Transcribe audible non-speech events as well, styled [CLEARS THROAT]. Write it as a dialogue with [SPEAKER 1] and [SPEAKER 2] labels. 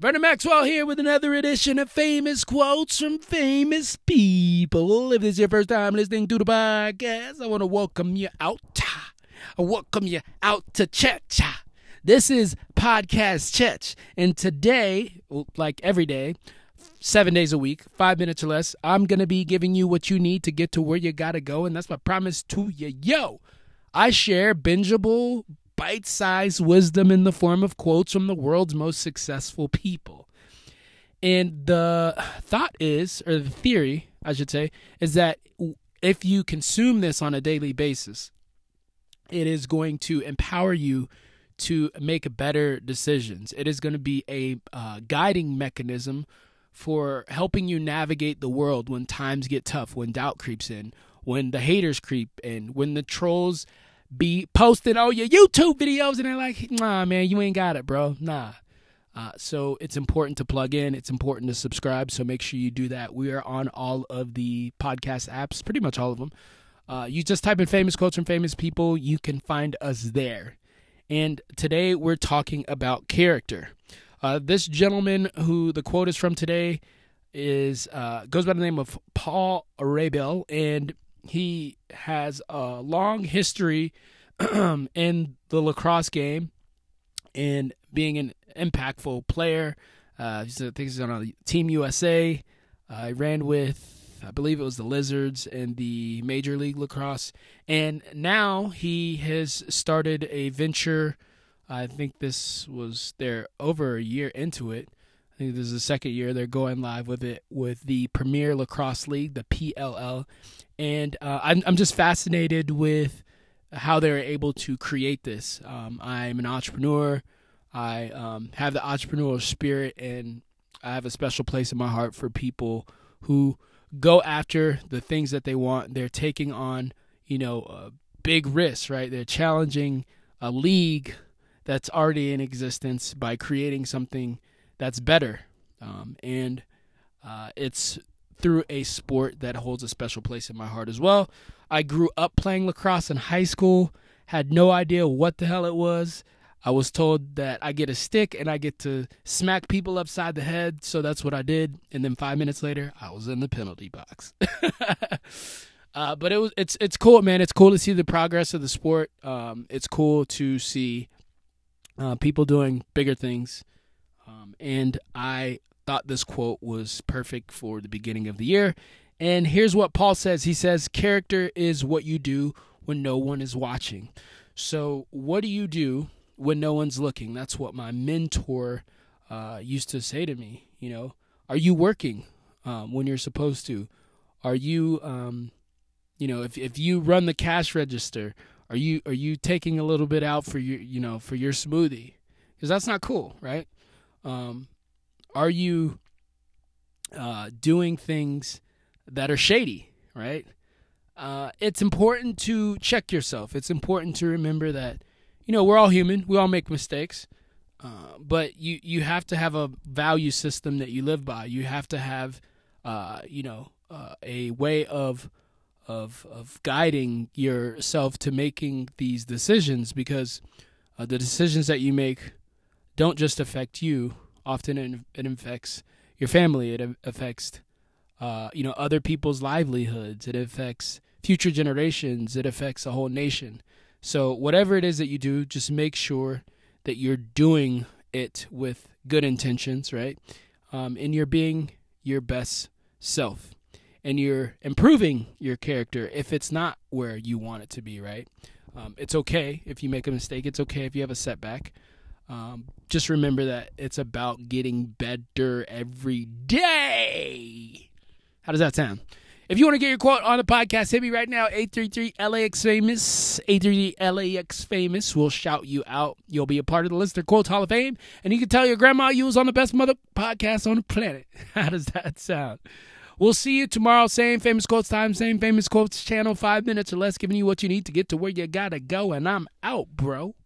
[SPEAKER 1] Vernon Maxwell here with another edition of Famous Quotes from Famous People. If this is your first time listening to the podcast, I want to welcome you out. I welcome you out to church. This is Podcast Church. And today, like every day, seven days a week, five minutes or less, I'm going to be giving you what you need to get to where you got to go. And that's my promise to you. Yo, I share bingeable bite sized wisdom in the form of quotes from the world's most successful people. And the thought is, or the theory, I should say, is that if you consume this on a daily basis, it is going to empower you to make better decisions. It is going to be a uh, guiding mechanism for helping you navigate the world when times get tough, when doubt creeps in, when the haters creep in, when the trolls be posting all your YouTube videos and they're like, nah, man, you ain't got it, bro. Nah. Uh, so it's important to plug in. It's important to subscribe. So make sure you do that. We are on all of the podcast apps, pretty much all of them. Uh, you just type in famous quotes from famous people, you can find us there. And today we're talking about character. Uh, this gentleman who the quote is from today is uh, goes by the name of Paul Rabil, and he has a long history [CLEARS THROAT] in the lacrosse game and being an impactful player. Uh, I think he's on a Team USA. I uh, ran with, I believe it was the Lizards and the Major League Lacrosse. And now he has started a venture. I think this was they're over a year into it. I think this is the second year they're going live with it with the Premier Lacrosse League, the PLL, and uh, I'm I'm just fascinated with how they're able to create this. Um, I'm an entrepreneur. I um, have the entrepreneurial spirit, and I have a special place in my heart for people who go after the things that they want. They're taking on, you know, uh, big risks, right? They're challenging a league that's already in existence by creating something that's better. Um, and uh, it's through a sport that holds a special place in my heart as well. I grew up playing lacrosse in high school, had no idea what the hell it was. I was told that I get a stick and I get to smack people upside the head, so that's what I did. And then five minutes later, I was in the penalty box. [LAUGHS] uh, but it was it's it's cool, man. It's cool to see the progress of the sport. Um, it's cool to see uh, people doing bigger things. Um, and I thought this quote was perfect for the beginning of the year. And here's what Paul says He says, Character is what you do when no one is watching. So, what do you do when no one's looking? That's what my mentor uh, used to say to me. You know, are you working um, when you're supposed to? Are you, um, you know, if if you run the cash register, are you are you taking a little bit out for your, you know, for your smoothie? Because that's not cool, right? Um, are you uh, doing things that are shady, right? Uh, it's important to check yourself. It's important to remember that, you know, we're all human. We all make mistakes. Uh, but you, you have to have a value system that you live by. You have to have, uh, you know, uh, a way of, of, of guiding yourself to making these decisions because uh, the decisions that you make don't just affect you, often it, it affects your family. It affects, uh, you know, other people's livelihoods. It affects future generations. It affects a whole nation. So whatever it is that you do, just make sure that you're doing it with good intentions, right? Um, and you're being your best self, and you're improving your character if it's not where you want it to be, right? Um, it's okay if you make a mistake. It's okay if you have a setback. Um, just remember that it's about getting better every day. How does that sound? If you want to get your quote on the podcast, hit me right now, 833-LAX Famous. 833-LAX Famous will shout you out. You'll be a part of the Listener Quotes Hall of Fame, and you can tell your grandma you was on the best mother podcast on the planet. [LAUGHS] How does that sound? We'll see you tomorrow, same famous quotes time, same famous quotes channel, five minutes or less, giving you what you need to get to where you gotta go, and I'm out, bro.